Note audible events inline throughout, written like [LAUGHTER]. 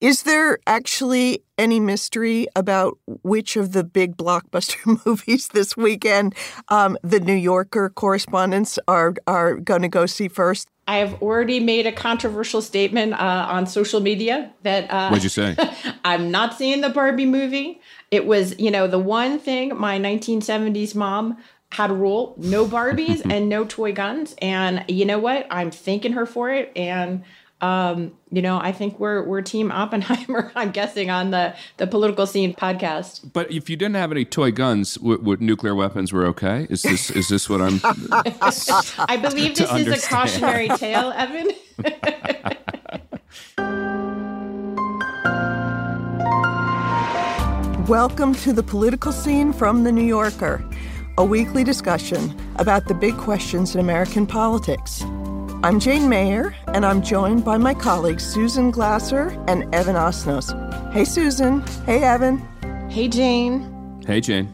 Is there actually any mystery about which of the big blockbuster [LAUGHS] movies this weekend um, the New Yorker correspondents are are going to go see first? I have already made a controversial statement uh, on social media that. Uh, What'd you say? [LAUGHS] I'm not seeing the Barbie movie. It was, you know, the one thing my 1970s mom had a rule: no Barbies [LAUGHS] and no toy guns. And you know what? I'm thanking her for it. And um, you know, I think we're we're Team [LAUGHS] Oppenheimer. I'm guessing on the the political scene podcast. But if you didn't have any toy guns, w- w- nuclear weapons were okay. Is this is this what I'm? [LAUGHS] [LAUGHS] I believe this is a cautionary tale, Evan. Welcome to the political scene from the New Yorker, a weekly discussion about the big questions in American politics. I'm Jane Mayer, and I'm joined by my colleagues Susan Glasser and Evan Osnos. Hey, Susan. Hey, Evan. Hey, Jane. Hey, Jane.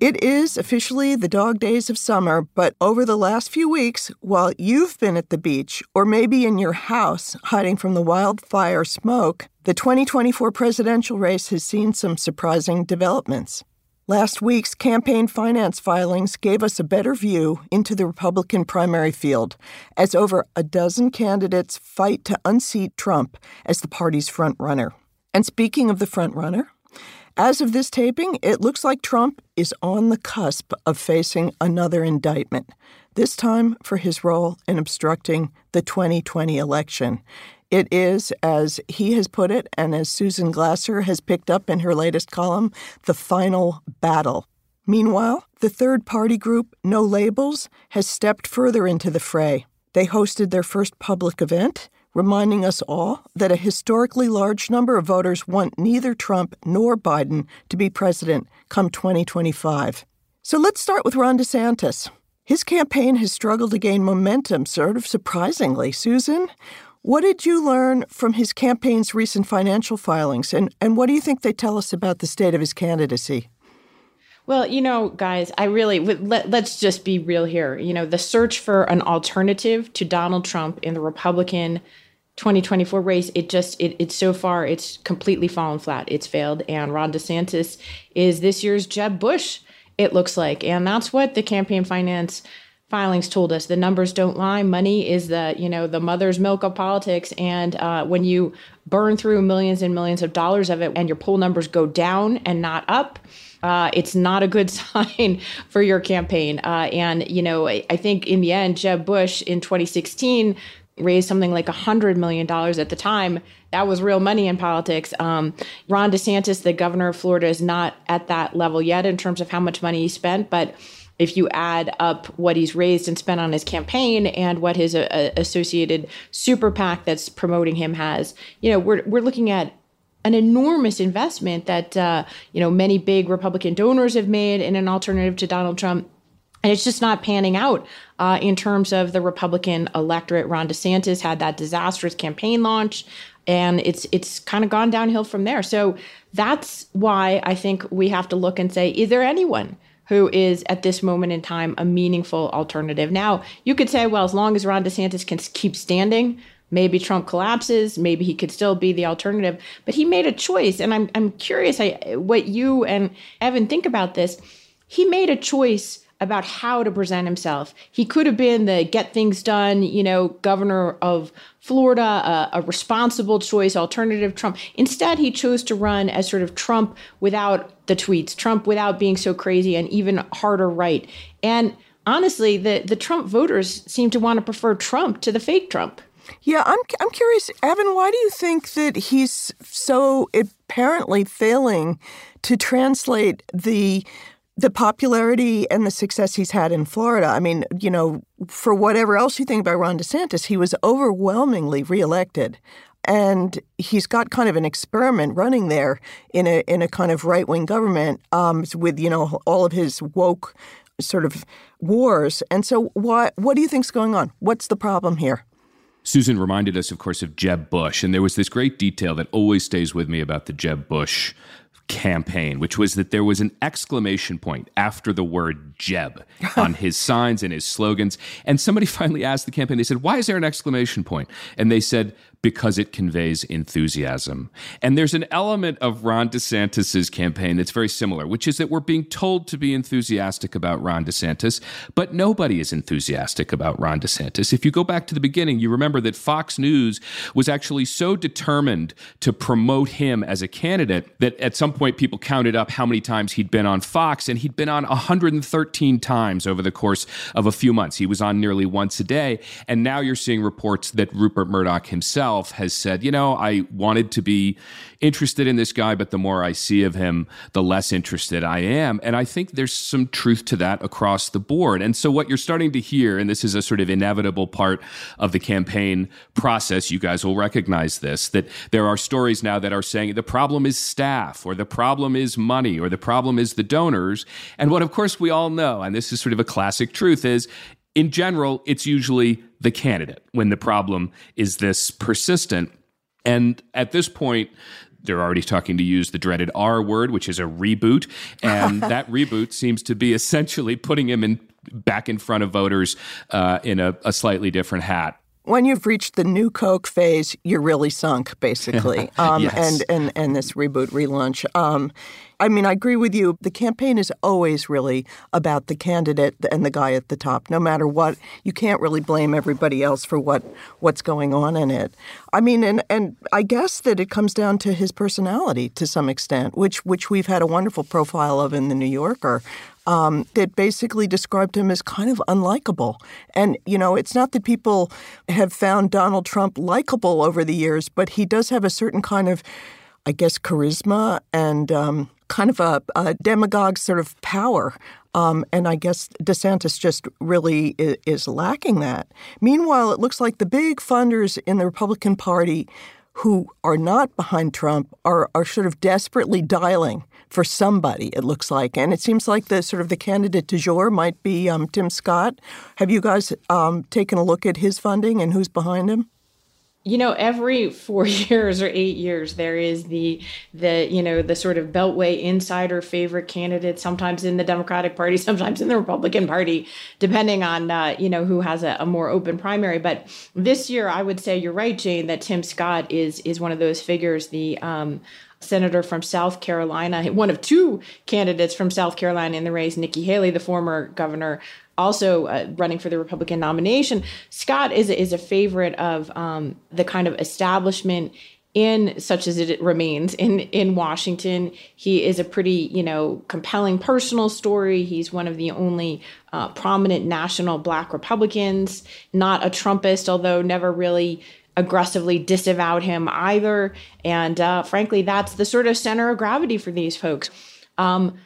It is officially the dog days of summer, but over the last few weeks, while you've been at the beach or maybe in your house hiding from the wildfire smoke, the 2024 presidential race has seen some surprising developments. Last week's campaign finance filings gave us a better view into the Republican primary field as over a dozen candidates fight to unseat Trump as the party's frontrunner. And speaking of the frontrunner, as of this taping, it looks like Trump is on the cusp of facing another indictment, this time for his role in obstructing the 2020 election. It is, as he has put it, and as Susan Glasser has picked up in her latest column, the final battle. Meanwhile, the third party group, No Labels, has stepped further into the fray. They hosted their first public event, reminding us all that a historically large number of voters want neither Trump nor Biden to be president come 2025. So let's start with Ron DeSantis. His campaign has struggled to gain momentum, sort of surprisingly. Susan, what did you learn from his campaign's recent financial filings, and, and what do you think they tell us about the state of his candidacy? Well, you know, guys, I really let, let's just be real here. You know, the search for an alternative to Donald Trump in the Republican 2024 race, it just it it's so far it's completely fallen flat. It's failed, and Ron DeSantis is this year's Jeb Bush. It looks like, and that's what the campaign finance filings told us the numbers don't lie money is the you know the mother's milk of politics and uh, when you burn through millions and millions of dollars of it and your poll numbers go down and not up uh, it's not a good [LAUGHS] sign for your campaign uh, and you know I, I think in the end jeb bush in 2016 raised something like $100 million at the time. That was real money in politics. Um, Ron DeSantis, the governor of Florida, is not at that level yet in terms of how much money he spent, but if you add up what he's raised and spent on his campaign and what his uh, associated super PAC that's promoting him has, you know, we're we're looking at an enormous investment that uh, you know many big Republican donors have made in an alternative to Donald Trump. And it's just not panning out uh, in terms of the Republican electorate. Ron DeSantis had that disastrous campaign launch, and it's it's kind of gone downhill from there. So that's why I think we have to look and say, is there anyone who is at this moment in time a meaningful alternative. Now, you could say, well, as long as Ron DeSantis can keep standing, maybe Trump collapses, maybe he could still be the alternative. But he made a choice, and I'm I'm curious I, what you and Evan think about this. He made a choice about how to present himself. He could have been the get things done, you know, governor of Florida, a, responsible choice, alternative Trump. Instead, he chose to run as sort of Trump without the tweets, Trump without being so crazy and even harder right. And honestly, the, the Trump voters seem to want to prefer Trump to the fake Trump. Yeah, I'm I'm curious, Evan. Why do you think that he's so apparently failing to translate the the popularity and the success he's had in Florida. I mean, you know, for whatever else you think about Ron DeSantis, he was overwhelmingly reelected. And he's got kind of an experiment running there in a in a kind of right wing government um, with you know all of his woke sort of wars. And so, what what do you think's going on? What's the problem here? Susan reminded us, of course, of Jeb Bush, and there was this great detail that always stays with me about the Jeb Bush campaign, which was that there was an exclamation point after the word Jeb [LAUGHS] on his signs and his slogans. And somebody [LAUGHS] finally asked the campaign, they said, Why is there an exclamation point? And they said, because it conveys enthusiasm. And there's an element of Ron DeSantis's campaign that's very similar, which is that we're being told to be enthusiastic about Ron DeSantis, but nobody is enthusiastic about Ron DeSantis. If you go back to the beginning, you remember that Fox News was actually so determined to promote him as a candidate that at some point people counted up how many times he'd been on Fox, and he'd been on 113 times over the course of a few months. He was on nearly once a day. And now you're seeing reports that Rupert Murdoch himself has said, you know, I wanted to be interested in this guy, but the more I see of him, the less interested I am. And I think there's some truth to that across the board. And so what you're starting to hear, and this is a sort of inevitable part of the campaign process, you guys will recognize this, that there are stories now that are saying the problem is staff, or the problem is money, or the problem is the donors. And what, of course, we all know, and this is sort of a classic truth, is in general, it's usually the candidate when the problem is this persistent. And at this point, they're already talking to use the dreaded R word, which is a reboot. And [LAUGHS] that reboot seems to be essentially putting him in back in front of voters uh, in a, a slightly different hat when you've reached the new Coke phase, you're really sunk, basically. [LAUGHS] Um, yes. and, and, and this reboot relaunch. Um, I mean, I agree with you. The campaign is always really about the candidate and the guy at the top. No matter what, you can't really blame everybody else for what what's going on in it. I mean, and and I guess that it comes down to his personality to some extent, which which we've had a wonderful profile of in the New Yorker. Um, that basically described him as kind of unlikable. And, you know, it's not that people have found Donald Trump likable over the years, but he does have a certain kind of, I guess, charisma and um, kind of a, a demagogue sort of power. Um, and I guess DeSantis just really is, is lacking that. Meanwhile, it looks like the big funders in the Republican Party who are not behind Trump are, are sort of desperately dialing for somebody, it looks like. And it seems like the sort of the candidate du jour might be um, Tim Scott. Have you guys um, taken a look at his funding and who's behind him? You know every four [LAUGHS] years or eight years there is the the you know the sort of beltway insider favorite candidate sometimes in the democratic party [LAUGHS] sometimes in the republican party depending on uh, you know who has a, a, more open primary. But this year i would say you're right jane that tim scott is is one of those figures. The um, senator from South Carolina, one of two candidates from South Carolina in the race, Nikki Haley, the former governor also uh, running for the Republican nomination. Scott is is a favorite of um, the kind of establishment in such as it remains in in Washington. He is a pretty you know compelling personal story. He's one of the only uh, prominent national Black Republicans, not a Trumpist, although never really aggressively disavowed him either. And uh, frankly, that's the sort of center of gravity for these folks. Um,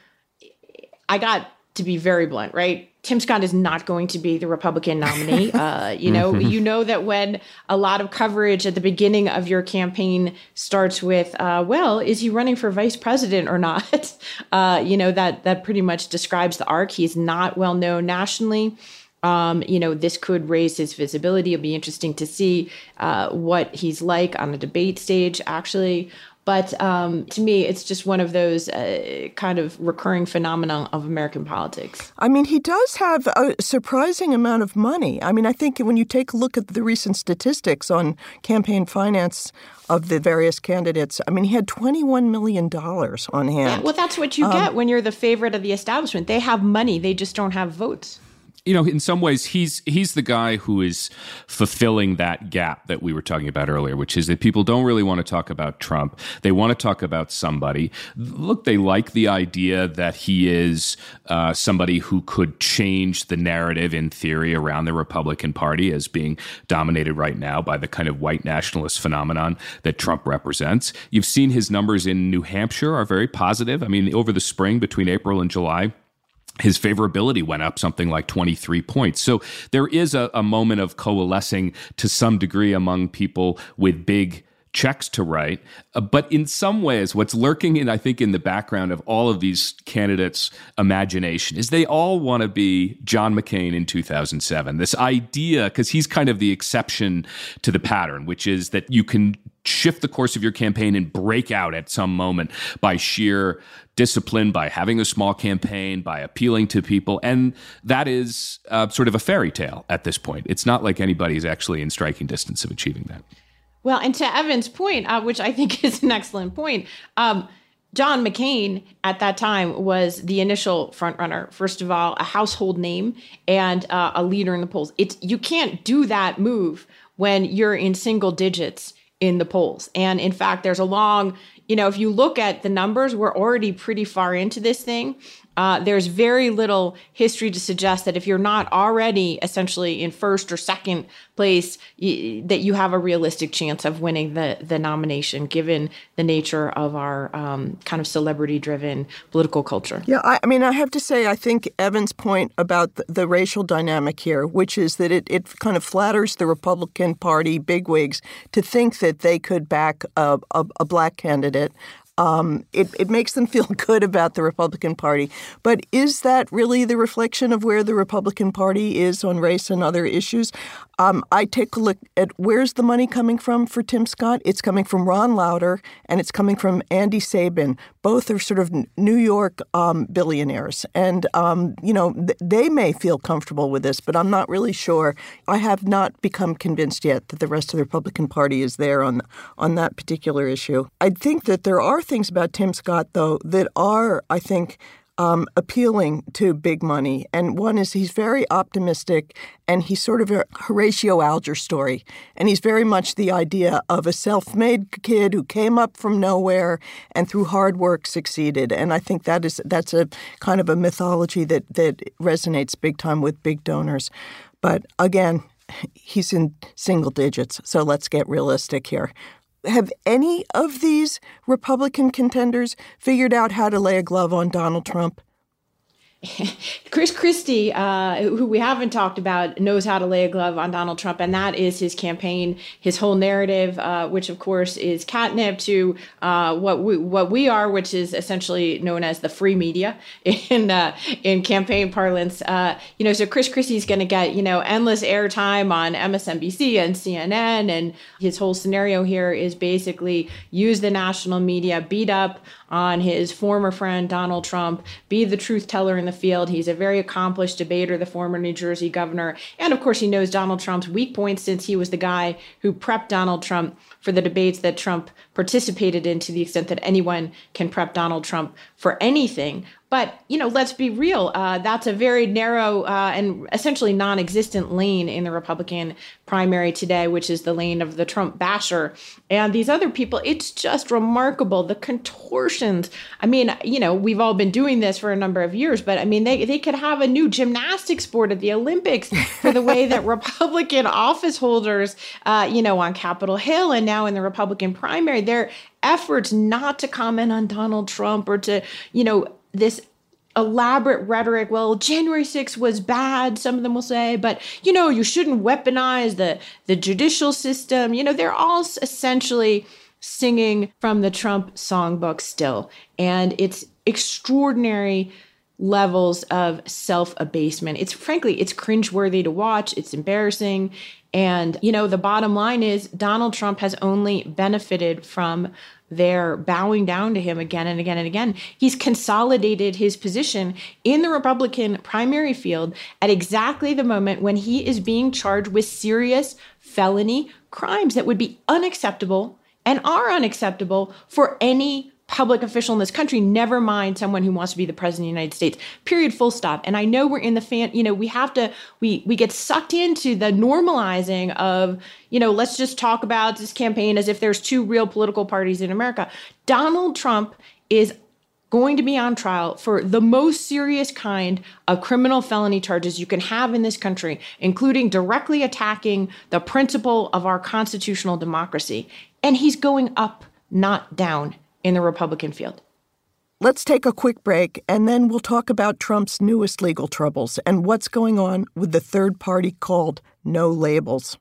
I got to be very blunt, right? Tim Scott is not going to be the Republican nominee. [LAUGHS] Uh, you know, mm-hmm. you know that when a lot of coverage at the beginning of your campaign starts with, uh, "Well, is he running for vice president or not?" [LAUGHS] Uh, you know that that pretty much describes the arc. He's not well known nationally. Um, you know, this could raise his visibility. It'll be interesting to see uh, what he's like on the debate stage, actually. But um, to me, it's just one of those uh, kind of recurring phenomena of American politics. I mean, he does have a surprising amount of money. I mean, I think when you take a look at the recent statistics on campaign finance of the various candidates, I mean, he had $21 million on hand. Yeah, well, that's what you um, get when you're the favorite of the establishment. They have money, they just don't have votes you know, in some ways, he's he's the guy who is fulfilling that gap that we were talking about earlier, which is that people don't really want to talk about Trump. They want to talk about somebody. Look, they like the idea that he is uh, somebody who could change the narrative in theory around the Republican Party as being dominated right now by the kind of white nationalist phenomenon that Trump represents. You've seen his numbers in New Hampshire are very positive. I mean, over the spring between April and July his favorability went up something like 23 points. So there is a, a, moment of coalescing to some degree among people with big checks to write. Uh, but in some ways, what's lurking in, I think, in the background of all of these candidates' imagination is they all want to be John McCain in 2007. This idea, because he's kind of the exception to the pattern, which is that you can shift the course of your campaign and break out at some moment by sheer discipline, by having a small campaign, by appealing to people. And that is uh, sort of a fairy tale at this point. It's not like anybody is actually in striking distance of achieving that. Well, and to Evan's point, uh, which I think [LAUGHS] is an excellent point, um, John McCain at that time was the initial frontrunner. First of all, a household name and uh, a leader in the polls. It's you can't do that move when you're in single digits in the polls. And in fact, there's a long, you know, if you look at the numbers, we're already pretty far into this thing. Uh, there's very little history to suggest that if you're not already essentially in first or second place, y- that you have a realistic chance of winning the the nomination, given the nature of our um, kind of celebrity-driven political culture. Yeah, I, I, mean, I have to say, I think Evan's point about the, the racial dynamic here, which is that it, it kind of flatters the Republican Party bigwigs to think that they could back a, a, a black candidate candidate um, it, it makes them feel [LAUGHS] good about the Republican Party. But is that really the reflection of where the Republican Party is on race and other issues? Um, I take a look at where's the money coming from for Tim Scott? It's coming from Ron Lauder and it's coming from Andy Sabin. Both are sort of New York um, billionaires. And, um, you know, th- they may feel comfortable with this, but I'm not really sure. I have not become convinced yet that the rest of the Republican Party is there on, on that particular issue. I think that there are things about Tim Scott, though, that are, I think, um, appealing to big money. And one is he's very optimistic and he's sort of a Horatio Alger story. And he's very much the idea of a self made kid who came up from nowhere and through hard work succeeded. And I think that is that's a kind of a mythology that, that resonates big time with big donors. But again, he's in single digits. So let's get realistic here have any of these Republican contenders figured out how to lay a glove on Donald Trump? [LAUGHS] Chris Christie, uh, who we haven't talked about, knows how to lay a glove on Donald Trump, and that is his campaign, his whole narrative, uh, which of course is catnip to uh, what we what we are, which is essentially known as the free media [LAUGHS] in uh, in campaign parlance. Uh, you know, so Chris Christie is going to get you know endless airtime on MSNBC and CNN, and his whole scenario here is basically use the national media, beat up on his former friend Donald Trump, be the truth teller in the field. He's a very accomplished debater, the former New Jersey governor. And of course, he knows Donald Trump's weak points since he was the guy who prepped Donald Trump for the debates that Trump participated in to the extent that anyone can prep Donald Trump for anything. But, you know, let's be real. Uh, that's a very narrow uh, and essentially non existent lane in the Republican primary today, which is the lane of the Trump basher. And these other people, it's just remarkable. The contortions. I mean, you know, we've all been doing this for a number of years, but I mean, they, they could have a new gymnastics sport at the Olympics for the way that [LAUGHS] Republican office holders, uh, you know, on Capitol Hill and now in the Republican primary, their efforts not to comment on Donald Trump or to, you know, this elaborate rhetoric. Well, January 6th was bad, some of them will say, but you know, you shouldn't weaponize the the judicial system. You know, they're all essentially singing from the Trump songbook still. And it's extraordinary levels of self-abasement. It's frankly, it's cringeworthy to watch, it's embarrassing. And, you know, the bottom line is Donald Trump has only benefited from they're bowing down to him again and again and again. He's consolidated his position in the Republican primary field at exactly the moment when he is being charged with serious felony crimes that would be unacceptable and are unacceptable for any public official in this country, never mind someone who wants to be the president of the United States. Period, full stop. And I know we're in the fan, you know, we have to, we we get sucked into the normalizing of, you know, let's just talk about this campaign as if there's two real political parties in America. Donald Trump is going to be on trial for the most serious kind of criminal felony charges you can have in this country, including directly attacking the principle of our constitutional democracy. And he's going up, not down in the Republican field. Let's take a quick break and then we'll talk about Trump's newest legal troubles and what's going on with the third party called No Labels.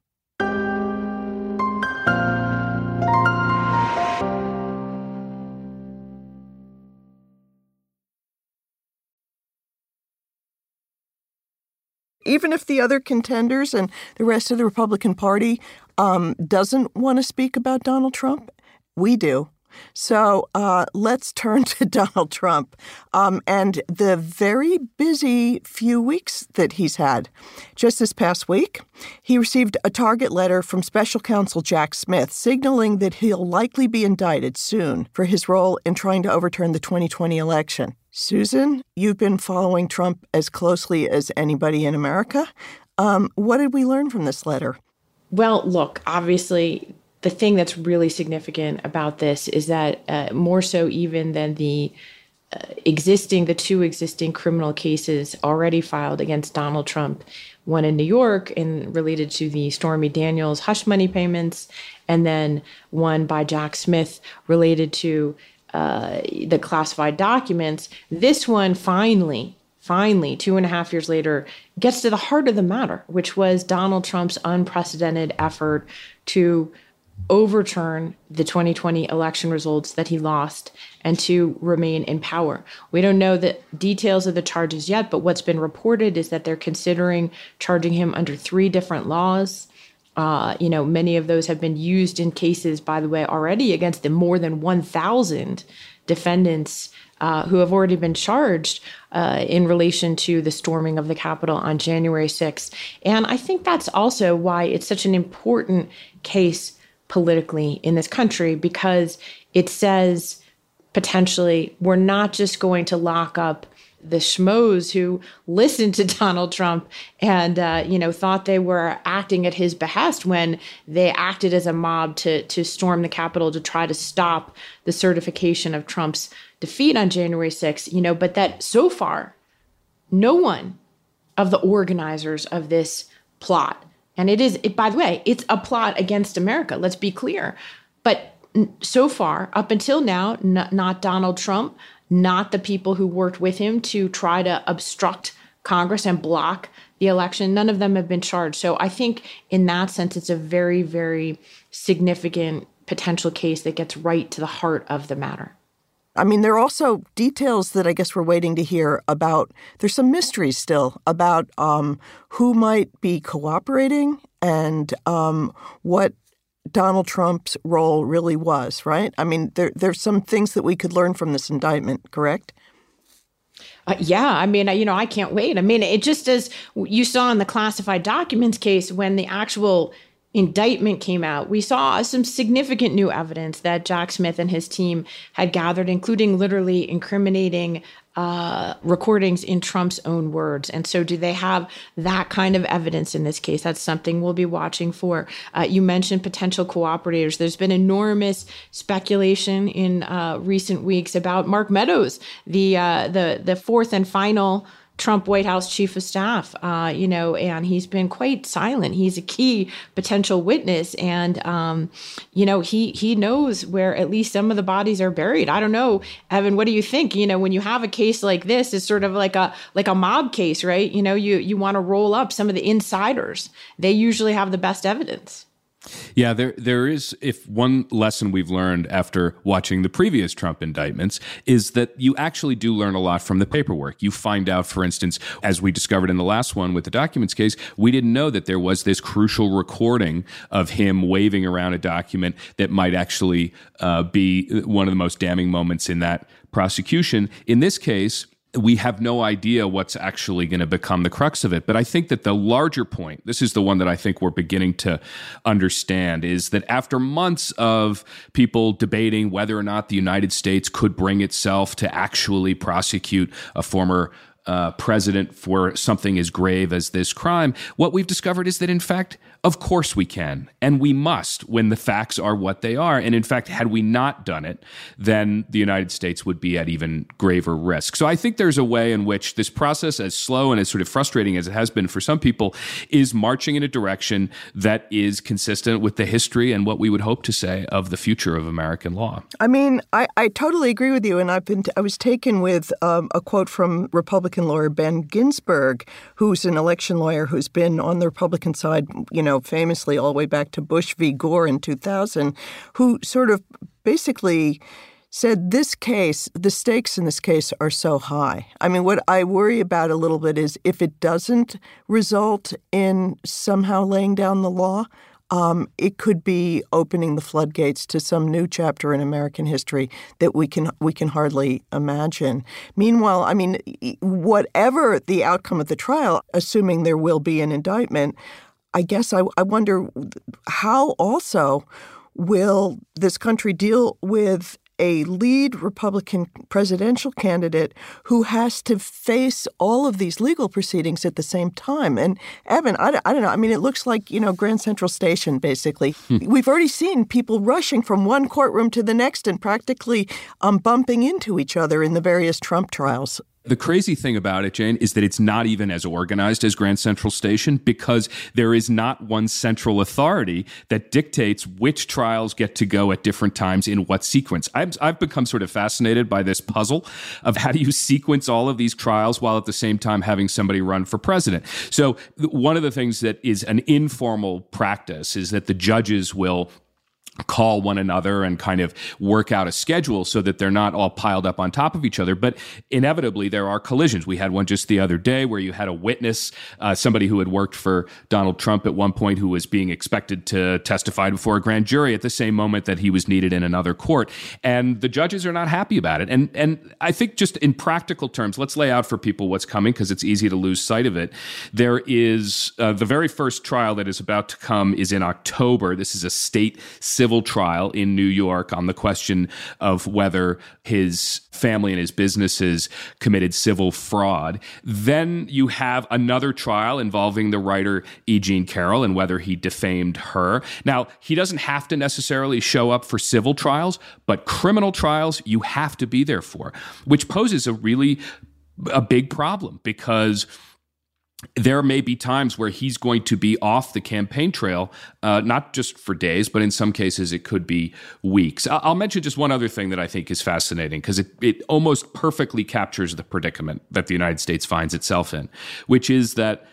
even if the other contenders and the rest of the Republican Party um, doesn't want to speak about Donald Trump, we do. So uh, let's turn [LAUGHS] to Donald Trump um, and the very busy few weeks that he's had. Just this past week, he received a target letter from special counsel Jack Smith signaling that he'll likely be indicted soon for his role in trying to overturn the 2020 election. Susan, you've been following Trump as closely as anybody in America. Um, what did we learn from this letter? Well, look, obviously, the thing that's really significant about this is that uh, more so even than the uh, existing, the two existing criminal cases already filed against Donald Trump, one in New York and related to the Stormy Daniels hush money payments, and then one by Jack Smith related to uh, the classified documents. This one finally finally, two and a half years later, gets to the heart of the matter, which was Donald Trump's unprecedented effort to overturn the 2020 election results that he lost and to remain in power. We don't know the details of the charges yet, but what's been reported is that they're considering charging him under three different laws. Uh, you know, many of those have been used in cases, by the way, already against the more than 1,000 defendants uh, who have already been charged uh, in relation to the storming of the Capitol on January 6th. And I think that's also why it's such an important case politically in this country because it says potentially we're not just going to lock up the schmoes who listened to [LAUGHS] Donald Trump and uh, you know thought they were acting at his behest when they acted as a mob to to storm the Capitol to try to stop the certification of Trump's defeat on January 6th. You know, but that so far, no one of the organizers of this plot, and it is it by the way, it's a plot against America. Let's be clear, but so far, up until now, n- not Donald Trump, not the people who worked with him to try to obstruct Congress and block the election. None of them have been charged. So I think in that sense, it's a very, very significant potential case that gets right to the heart of the matter. I mean, there are also details that I guess we're waiting to hear about. There's some mysteries still about um, who might be cooperating and um, what Donald Trump's role really was, right? I mean, there, there's some things that we could learn from this indictment, correct? Uh, yeah, I mean, you know, I can't wait. I mean, it just as you saw in the classified documents case when the actual indictment came out, we saw some significant new evidence that Jack Smith and his team had gathered, including literally incriminating uh, recordings in Trump's own words. And so, do they have that kind of evidence in this case? That's something we'll be watching for. Uh, you mentioned potential cooperators. There's been enormous speculation in uh, recent weeks about Mark Meadows, the uh, the the fourth and final Trump White House chief of staff, uh, you know, and he's been quite silent. He's a key potential witness, and um, you know, he he knows where at least some of the bodies are buried. I don't know, Evan. What do you think? You know, when you have a case like this, it's sort of like a like a mob case, right? You know, you you want to roll up some of the insiders. They usually have the best evidence. Yeah, there there is if one lesson we've learned after watching the previous Trump indictments is that you actually do learn a lot from the paperwork. You find out, for instance, as we discovered in the last one with the documents case, we didn't know that there was this crucial recording of him waving around a document that might actually uh, be one of the most damning moments in that prosecution. In this case, we have no idea what's actually going to become the crux of it. But I think that the larger point, this is the one that I think we're beginning to understand, is that after months of people debating whether or not the United States could bring itself to actually prosecute a former uh, president for something as grave as this crime, what we've discovered is that, in fact, of course we can, and we must when the facts are what they are. And in fact, had we not done it, then the United States would be at even graver risk. So I think there's a way in which this process, as slow and as sort of frustrating as it has been for some people, is marching in a direction that is consistent with the history and what we would hope to say of the future of American law. I mean, I, I totally agree with you. And I've been, t- I was taken with um, a quote from Republican lawyer Ben Ginsberg, who's an election lawyer who's been on the Republican side, you know, know, famously all the way back to Bush v. Gore in 2000, who sort of basically said this case, the stakes in this case are so high. I mean, what I worry about a little bit is if it doesn't result in somehow laying down the law, um, it could be opening the floodgates to some new chapter in American history that we can we can hardly imagine. Meanwhile, I mean, whatever the outcome of the trial, assuming there will be an indictment, I guess I, I wonder how also will this country deal with a lead Republican presidential candidate who has to face all of these legal proceedings at the same time. And Evan, I, I don't know. I mean, it looks like, you know, Grand Central Station, basically. Hmm. We've already seen people rushing from one courtroom to the next and practically um, bumping into each other in the various Trump trials. The crazy thing about it, Jane, is that it's not even as organized as Grand Central Station because there is not one central authority that dictates which trials get to go at different times in what sequence. I've, I've become sort of fascinated by this puzzle of how do you sequence all of these trials while at the same time having somebody run for president. So, one of the things that is an informal practice is that the judges will call one another and kind of work out a schedule so that they're not all piled up on top of each other. But inevitably, there are collisions. We had one just the other day where you had a witness, uh, somebody who had worked for Donald Trump at one point, who was being expected to testify before a grand jury at the same moment that he was needed in another court, and the judges are not happy about it. And and I think just in practical terms, let's lay out for people what's coming because it's easy to lose sight of it. There is uh, the very first trial that is about to come is in October. This is a state trial in New York on the question of whether his family and his businesses committed civil fraud. Then you have another trial involving the writer E. Jean Carroll and whether he defamed her. Now, he doesn't have to necessarily show up for civil trials, but criminal trials you have to be there for, which poses a really a big problem because there may be times where he's going to be off the campaign trail, uh, not just for days, but in some cases it could be weeks. I'll mention just one other thing that I think is fascinating because it, it almost perfectly captures the predicament that the United States finds itself in, which is that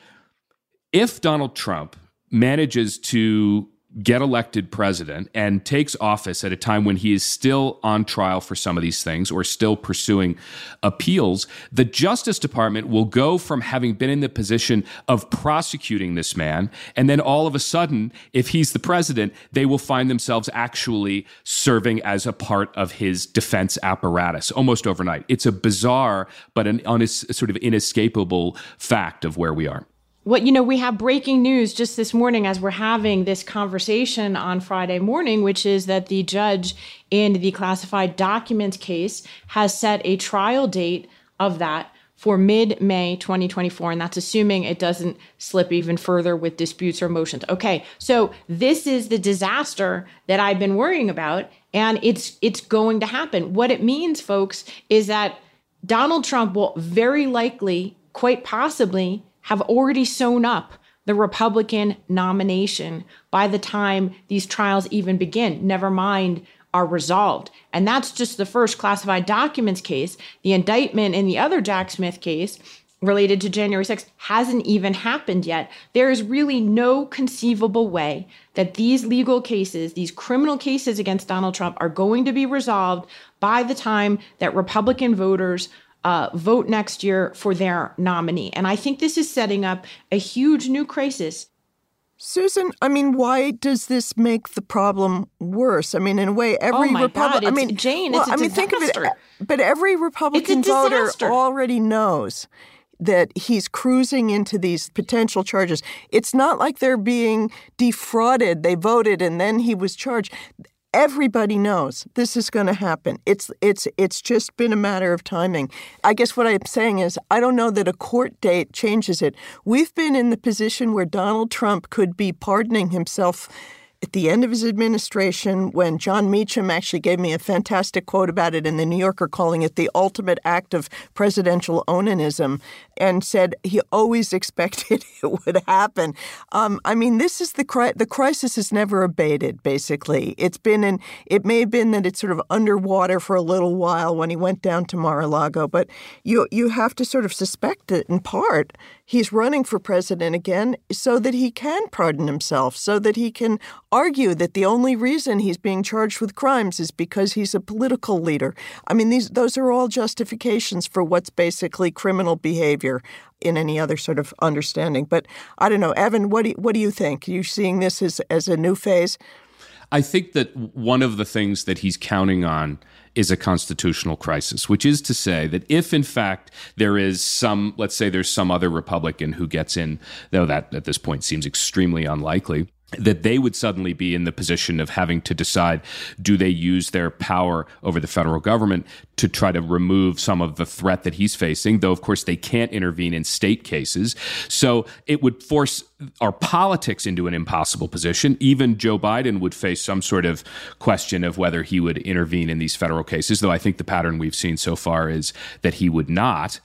if Donald Trump manages to get elected president and takes office at a time when he is still on trial for some of these things or still pursuing appeals, the Justice Department will go from having been in the position of prosecuting this man, and then all of a sudden, if he's the president, they will find themselves actually serving as a part of his defense apparatus almost overnight. It's a bizarre but an unis- sort of inescapable fact of where we are. What you know, we have breaking news just this morning as we're having this conversation on Friday morning, which is that the judge in the classified documents case has set a trial date of that for mid May 2024. And that's assuming it doesn't slip even further with disputes or motions. Okay, so this is the disaster that I've been worrying about, and it's it's going to happen. What it means, folks, is that Donald Trump will very likely, quite possibly, have already sewn up the Republican nomination by the time these trials even begin, never mind are resolved. And that's just the first classified documents case. The indictment in the other Jack Smith case related to January 6th hasn't even happened yet. There is really no conceivable way that these legal cases, these criminal cases against Donald Trump, are going to be resolved by the time that Republican voters uh, vote next year for their nominee. And I think this is setting up a huge new crisis. Susan, I mean, why does this make the problem worse? I mean, in a way, every oh Republican. I mean, Jane, well, I mean, think of it. But every Republican voter already knows that he's cruising into these potential charges. It's not like they're being defrauded. They voted and then he was charged everybody knows this is going to happen. It's it's it's just been a matter of timing. I guess what I'm saying is I don't know that a court date changes it. We've been in the position where Donald Trump could be pardoning himself at the end of his administration, when Jon Meacham actually gave me a fantastic quote about it in the New Yorker, calling it the ultimate act of presidential onanism, and said he always [LAUGHS] expected [LAUGHS] it would happen. Um, I mean, this is the cri- the crisis has never abated. Basically, it's been in. It may have been that it's sort of underwater for a little while when he went down to Mar-a-Lago, but you you have to sort of suspect it in part he's running for president again so that he can pardon himself, so that he can argue that the only reason he's being charged with crimes is because he's a political leader. I mean, these those are all justifications for what's basically criminal behavior in any other sort of understanding. But I don't know, Evan, what do you, what do you think? Are you seeing this as as a new phase? I think that one of the things that he's counting on is a constitutional crisis, which is to say that if in fact there is some, let's say there's some other Republican who gets in, though that at this point seems extremely unlikely, that they would suddenly be in the position of having to decide do they use their power over the federal government to try to remove some of the threat that he's facing though of course they can't intervene in state cases. So it would force our politics into an impossible position. Even Joe Biden would face some sort of question of whether he would intervene in these federal cases though I think the pattern we've seen so far is that he would not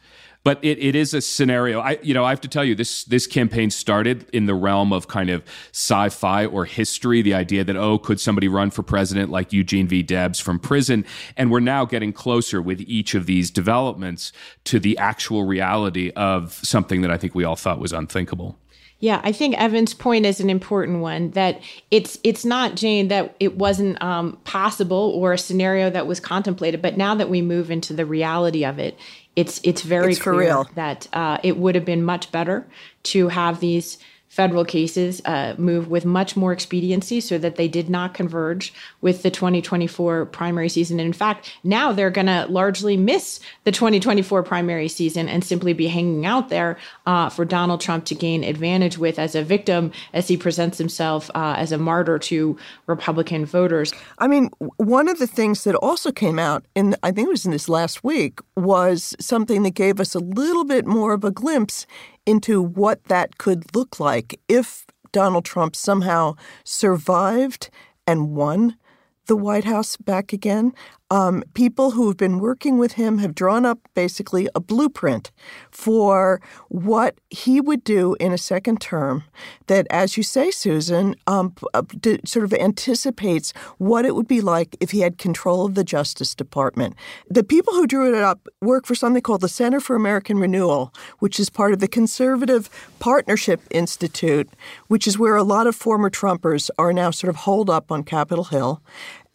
but it, it is a scenario. I you know I have to tell you this this campaign started in the realm of kind of sci-fi or history. The idea that oh could somebody run for president like Eugene V. Debs from prison, and we're now getting closer with each of these developments to the actual reality of something that I think we all thought was unthinkable. Yeah, I think Evan's point is an important one. That it's it's not Jane that it wasn't um, possible or a scenario that was contemplated, but now that we move into the reality of it, it's it's very it's clear that uh, it would have been much better to have these federal cases uh, move with much more expediency so that they did not converge with the 2024 primary season. And in fact, now they're going to largely miss the 2024 primary season and simply be hanging out there uh, for Donald Trump to gain advantage with as a victim as he presents himself uh, as a martyr to Republican voters. I mean, one of the things that also came out and I think it was in this last week, was something that gave us a little bit more of a glimpse into what that could look like if Donald Trump somehow survived and won the White House back again. Um, people who have been working with him have drawn up basically a blueprint for what he would do in a second term that, as you say, Susan, um, uh, sort of anticipates what it would be like if he had control of the Justice Department. The people who drew it up work for something called the Center for American Renewal, which is part of the Conservative Partnership Institute, which is where a lot of former Trumpers are now sort of holed up on Capitol Hill.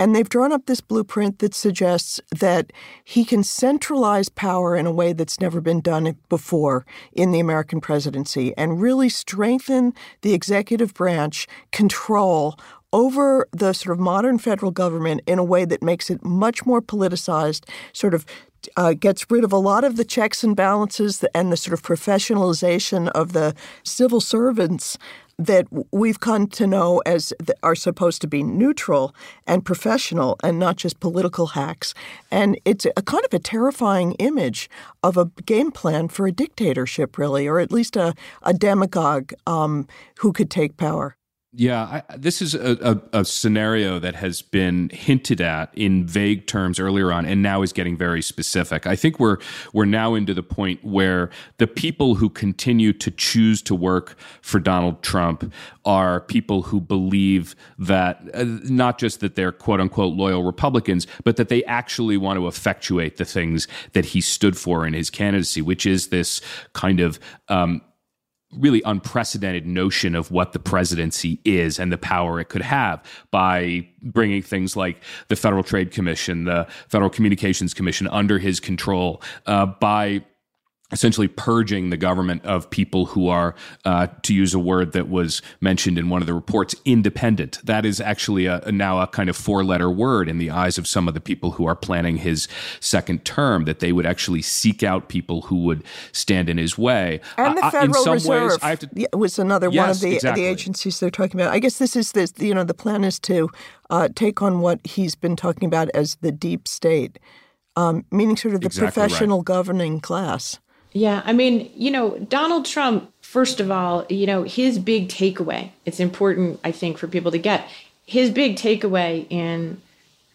And they've drawn up this blueprint that suggests that he can centralize power in a way that's never been done before in the American presidency and really strengthen the executive branch control over the sort of modern federal government in a way that makes it much more politicized, sort of uh, gets rid of a lot of the checks and balances and the sort of professionalization of the civil servants that we've come to know as are supposed to be neutral and professional and not just political hacks. And it's a kind of a terrifying image of a game plan for a dictatorship, really, or at least a, a demagogue um, who could take power. Yeah, I, this is a, a, a, scenario that has been hinted at in vague terms earlier on, and now is getting very specific. I think we're we're now into the point where the people who continue to choose to work for Donald Trump are people who believe that uh, not just that they're quote unquote loyal Republicans, but that they actually want to effectuate the things that he stood for in his candidacy, which is this kind of um, really unprecedented notion of what the presidency is and the power it could have by bringing things like the Federal Trade Commission, the Federal Communications Commission under his control, uh, by essentially purging the government of people who are, uh, to use a word that was mentioned in one of the reports, independent. That is actually a, a now a kind of four letter word in the eyes of some of the people who are planning his second term, that they would actually seek out people who would stand in his way. And the Federal uh, Reserve ways, to, was another yes, one of the, exactly. the agencies they're talking about. I guess this is this, you know, the plan is to uh, take on what he's been talking about as the deep state. Um, meaning sort of the exactly professional right. governing class. Yeah, I mean, you know, Donald Trump, first of all, you know, his big takeaway, it's important, I think, for people to get. His big takeaway in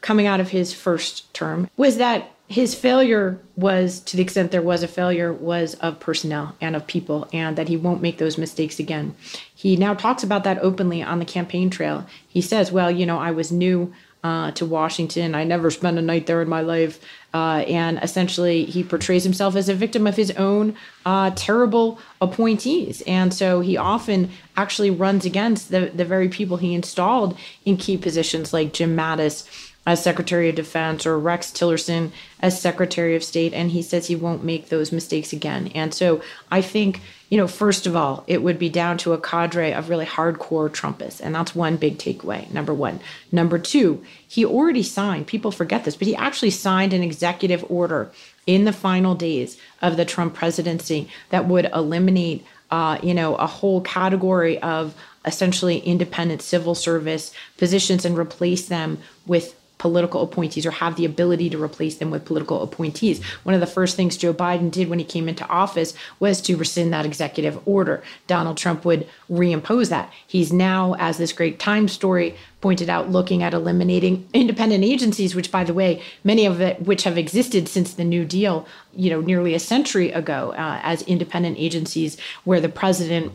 coming out of his first term was that his failure was, to the extent there was a failure, was of personnel and of people, and that he won't make those mistakes again. He now talks about that openly on the campaign trail. He says, Well, you know, I was new uh, to Washington. I never spent a night there in my life. Uh, and essentially, he portrays himself as a victim of his own uh, terrible appointees. And so he often actually runs against the, the very people he installed in key positions like Jim Mattis as Secretary of Defense or Rex Tillerson as Secretary of State. And he says he won't make those mistakes again. And so I think you know, first of all, it would be down to a cadre of really hardcore Trumpists. And that's one big takeaway, number one. Number two, he already signed, people forget this, but he actually signed an executive order in the final days of the Trump presidency that would eliminate, uh, you know, a whole category of essentially independent civil service positions and replace them with political appointees or have the ability to replace them with political appointees. One of the first things Joe Biden did when he came into office was to rescind that executive order. Donald Trump would reimpose that. He's now, as this great Time story pointed out, looking at eliminating independent agencies, which, by the way, many of it which have existed since the New Deal, you know, nearly a century ago, uh, as independent agencies where the president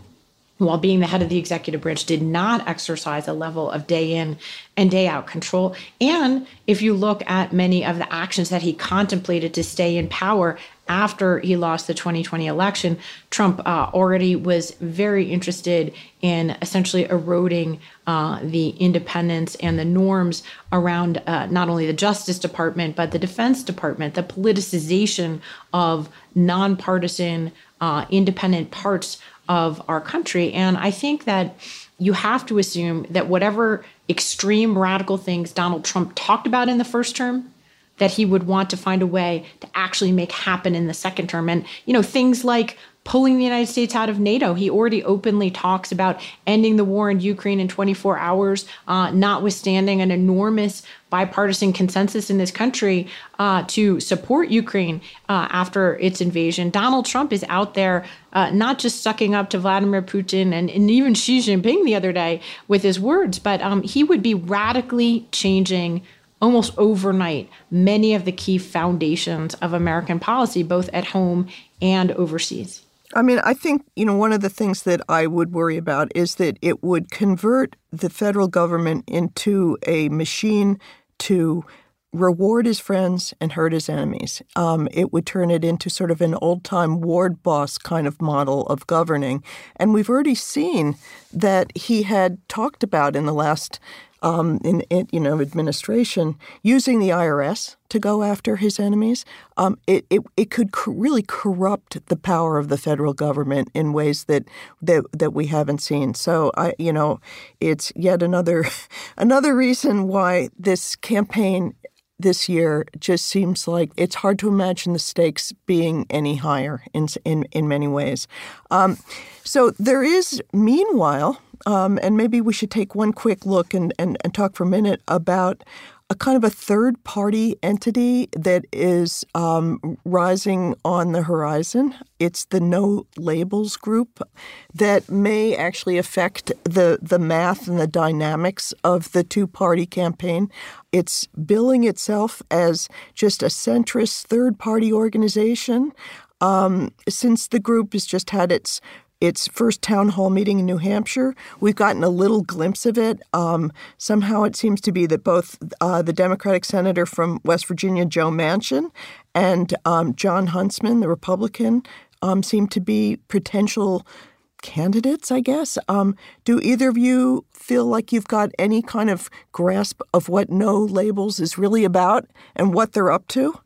while being the head of the executive branch, did not exercise a level of day in and day out control. And if you look at many of the actions that he contemplated to stay in power after he lost the 2020 election, Trump uh, already was very interested in essentially eroding uh, the independence and the norms around uh, not only the Justice Department, but the Defense Department, the politicization of nonpartisan, uh, independent parts of our country. And I think that you have to assume that whatever extreme radical things Donald Trump talked about in the first term, that he would want to find a way to actually make happen in the second term. And, you know, things like pulling the United States out of NATO. He already openly talks about ending the war in Ukraine in 24 hours, uh, notwithstanding an enormous bipartisan consensus in this country uh, to support Ukraine uh, after its invasion. Donald Trump is out there uh, not just sucking up to Vladimir Putin and, and, even Xi Jinping the other day with his words, but um, he would be radically changing almost overnight many of the key foundations of American policy, both at home and overseas. I mean, I think, you know, one of the things that I would worry about is that it would convert the federal government into a machine to reward his friends and hurt his enemies. Um, it would turn it into sort of an old time ward boss kind of model of governing. And we've already seen that he had talked about in the last um, in, in, you know administration using the IRS to go after his enemies, um, it, it it could co- really corrupt the power of the federal government in ways that that that we haven't seen. So I you know it's yet another [LAUGHS] another reason why this campaign this year just seems like it's hard to imagine the stakes being any higher in in in many ways. Um, so there is meanwhile um, and maybe we should take one quick look and, and, and talk for a minute about a kind of a third party entity that is um, rising on the horizon. It's the No Labels Group that may actually affect the, the math and the dynamics of the two party campaign. It's billing itself as just a centrist third party organization. Um, since the group has just had its its first town hall meeting in New Hampshire. We've gotten a little glimpse of it. Um, somehow it seems to be that both uh, the Democratic senator from West Virginia, Joe Manchin, and um, Jon Huntsman, the Republican, um, seem to be potential candidates, I guess. Um, do either of you feel like you've got any kind of grasp of what No Labels is really about and what they're up to?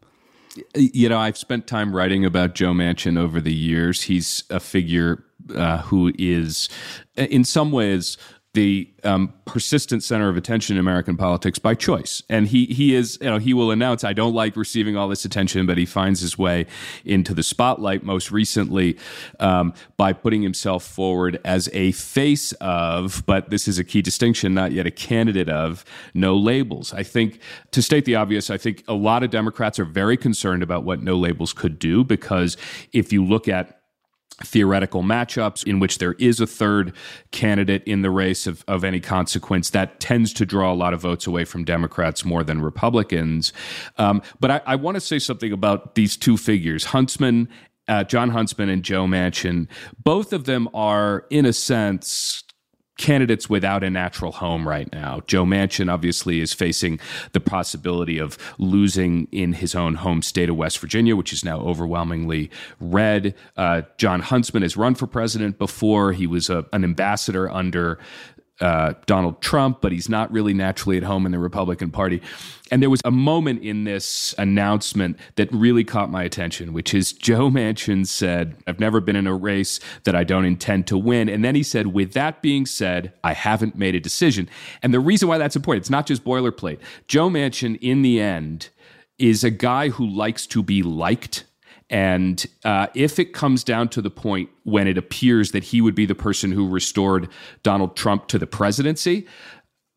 You know, I've spent time writing about Joe Manchin over the years. He's a figure uh, who is, in some ways, the um, persistent center of attention in American politics by choice. And he he is, you know, he will announce, I don't like receiving all this attention, but he finds his way into the spotlight most recently um, by putting himself forward as a face of, but this is a key distinction, not yet a candidate of, no labels. I think, to state the obvious, I think a lot of Democrats are very concerned about what no labels could do because if you look at theoretical matchups in which there is a third candidate in the race of, of any consequence that tends to draw a lot of votes away from democrats more than republicans. Um, but i, I want to say something about these two figures huntsman uh, jon huntsman and joe manchin. Both of them are in a sense candidates without a natural home right now. Joe Manchin obviously is facing the possibility of losing in his own home state of West Virginia, which is now overwhelmingly red. Uh, Jon Huntsman has run for president before. He was a, an ambassador under uh, Donald Trump, but he's not really naturally at home in the Republican Party. And there was a moment in this announcement that really caught my attention, which is Joe Manchin said, I've never been in a race that I don't intend to win. And then he said, with that being said, I haven't made a decision. And the reason why that's important, it's not just boilerplate. Joe Manchin, in the end, is a guy who likes to be liked and uh, if it comes down to the point when it appears that he would be the person who restored Donald Trump to the presidency,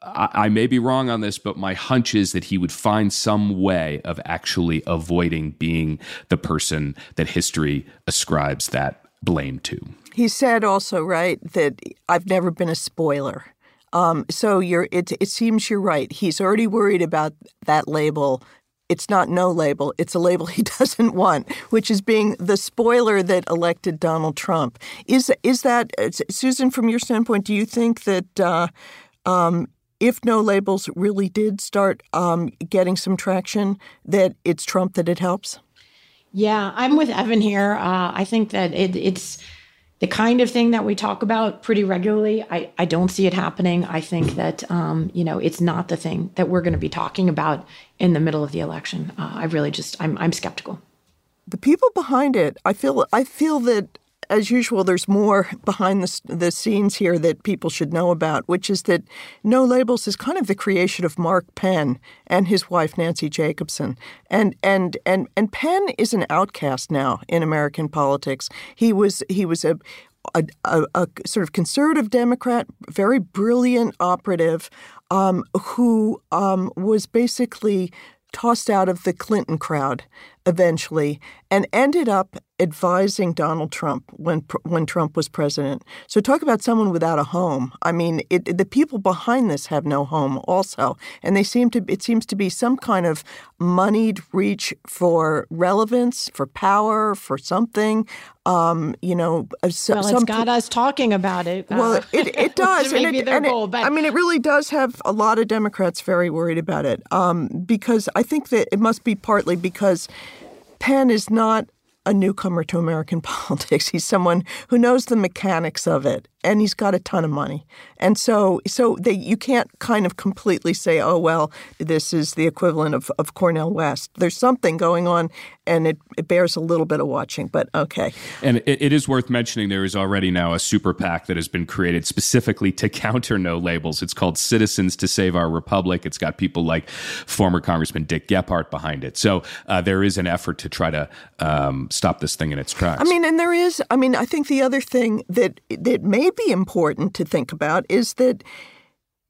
I, I may be wrong on this, but my hunch is that he would find some way of actually avoiding being the person that history ascribes that blame to. He said also, right, that I've never been a spoiler. Um, so you're, it, it seems you're right. He's already worried about that label it's not no label, it's a label [LAUGHS] he doesn't want, which is being the spoiler that elected Donald Trump. Is is that Susan? From your standpoint, do you think that uh, um, if no labels really did start um, getting some traction, that it's Trump that it helps? Yeah, I'm with Evan here. Uh, I think that it, it's the kind of thing that we talk about pretty regularly. I, I don't see it happening. I think that, um, you know, it's not the thing that we're going to be talking about in the middle of the election. Uh, I really just, I'm, I'm skeptical. The people behind it, I feel, I feel that as usual, there's more [LAUGHS] behind the, the scenes here that people should know about, which is that No Labels is kind of the creation of Mark Penn and his wife Nancy Jacobson, and and and and Penn is an outcast now in American politics. He was he was a a, a, a, sort of conservative Democrat, very brilliant operative, um, who um, was basically tossed out of the Clinton crowd eventually and ended up advising Donald Trump when when Trump was president. So talk about someone without a home. I mean, it, the people behind this have no home also, and they seem to. It seems to be some kind of moneyed reach for relevance, for power, for something. Um, you know, uh, so, well, it's got us talking about it. Well, uh, it, it [LAUGHS] does. and it, and goal, it, I mean, it really does have a lot of Democrats very worried about it um, because I think that it must be partly because Penn is not a newcomer to American [LAUGHS] politics. He's someone who knows the mechanics of it and he's got a ton of money. And so so they, you can't kind of completely say, oh, well, this is the equivalent of, of Cornel West. There's something going on, and it, it bears a little bit of watching, but okay. And it, it is worth mentioning there is already now a super PAC that has been created specifically to counter no labels. It's called Citizens to Save Our Republic. It's got people like former Congressman Dick Gephardt behind it. So uh, there is an effort to try to um, stop this thing in its tracks. I mean, and there is, I mean, I think the other thing that, that may be important to think about is that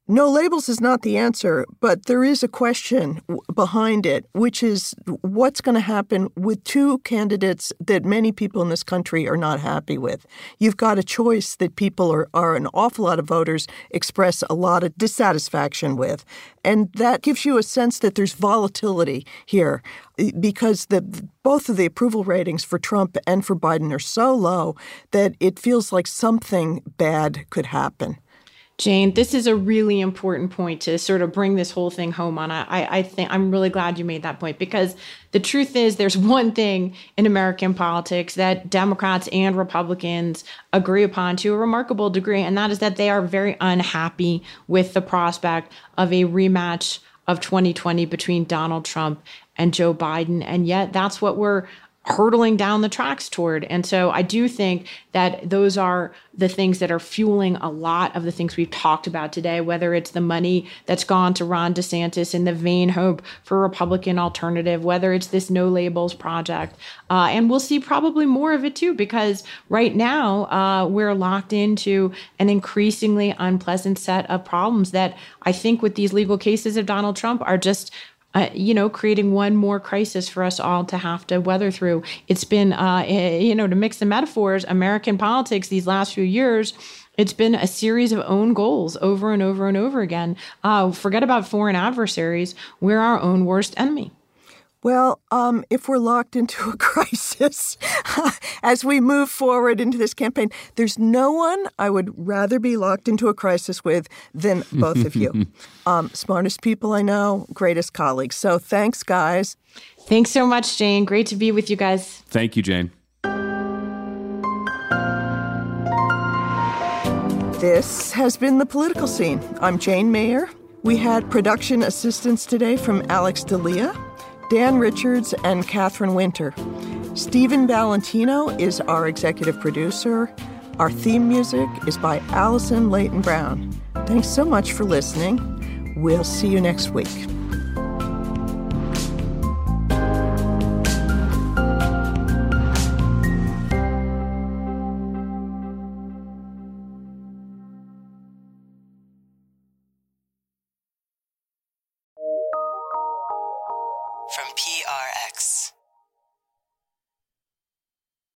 no labels is not the answer, but there is a question behind it, which is what's going to happen with two candidates that many people in this country are not happy with. You've got a choice that people are, are an awful lot of voters express a lot of dissatisfaction with. And that gives you a sense that there's volatility here because the both of the approval ratings for Trump and for Biden are so low that it feels like something bad could happen. Jane, this is a really important point to sort of bring this whole thing home on. I, I think I'm really glad you made that point because the truth is there's [LAUGHS] one thing in American politics that Democrats and Republicans agree upon to a remarkable degree, and that is that they are very unhappy with the prospect of a rematch of 2020 between Donald Trump and Joe Biden. And yet that's what we're hurtling down the tracks toward. And so I do think that those are the things that are fueling a lot of the things we've talked about today, whether it's the money that's gone to Ron DeSantis in the vain hope for Republican alternative, whether it's this no labels project. Uh, and we'll see probably more of it too, because right now uh, we're locked into an increasingly unpleasant set of problems that I think with these legal cases of Donald Trump are just uh, you know, creating one more crisis for us all to have to weather through. It's been, uh, eh, you know, to mix the metaphors, American politics these last few years. It's been a series of own goals over and over and over again. Uh, forget about foreign adversaries. We're our own worst enemy. Well, um, if we're locked into a [LAUGHS] crisis [LAUGHS] as we move forward into this campaign, there's no one I would rather be locked into a crisis with than [LAUGHS] both of you. Um, smartest people I know, greatest colleagues. So thanks, guys. Thanks so much, Jane. Great to be with you guys. Thank you, Jane. This has been The Political Scene. I'm Jane Mayer. We had production assistance today from Alex D'Elia. Dan Richards, and Catherine Winter. Stephen Valentino is our executive producer. Our theme music is by Allison Leyton-Brown. Thanks so much for listening. We'll see you next week.